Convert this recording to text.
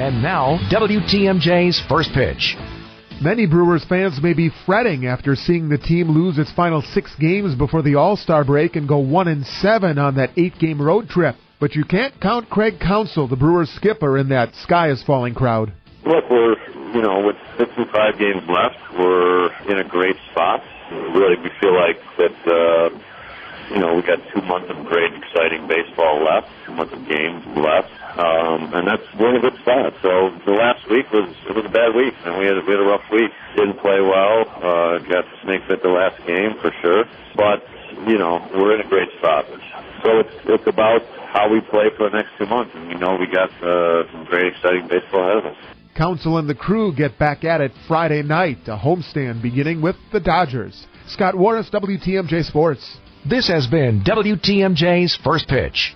And now, WTMJ's first pitch. Many Brewers fans may be fretting after seeing the team lose its final six games before the All-Star break and go one and seven on that eight-game road trip. But you can't count Craig Counsell, the Brewers skipper, in that sky is falling crowd. Look, we're you know with 55 games left, we're in a great spot. Really, we feel like that. Uh, you know, we got two months of great, exciting baseball left, two months of games left, um, and that's we're in a good spot. So the last week was it was a bad week, and we had a we had a rough week. Didn't play well. Uh, got the snake bit the last game for sure, but you know we're in a great spot. So it's it's about how we play for the next two months, and we know we got uh, some great, exciting baseball ahead of us. Counsell and the crew get back at it Friday night, a homestand beginning with the Dodgers. Scott Warras, WTMJ Sports. This has been WTMJ's First Pitch.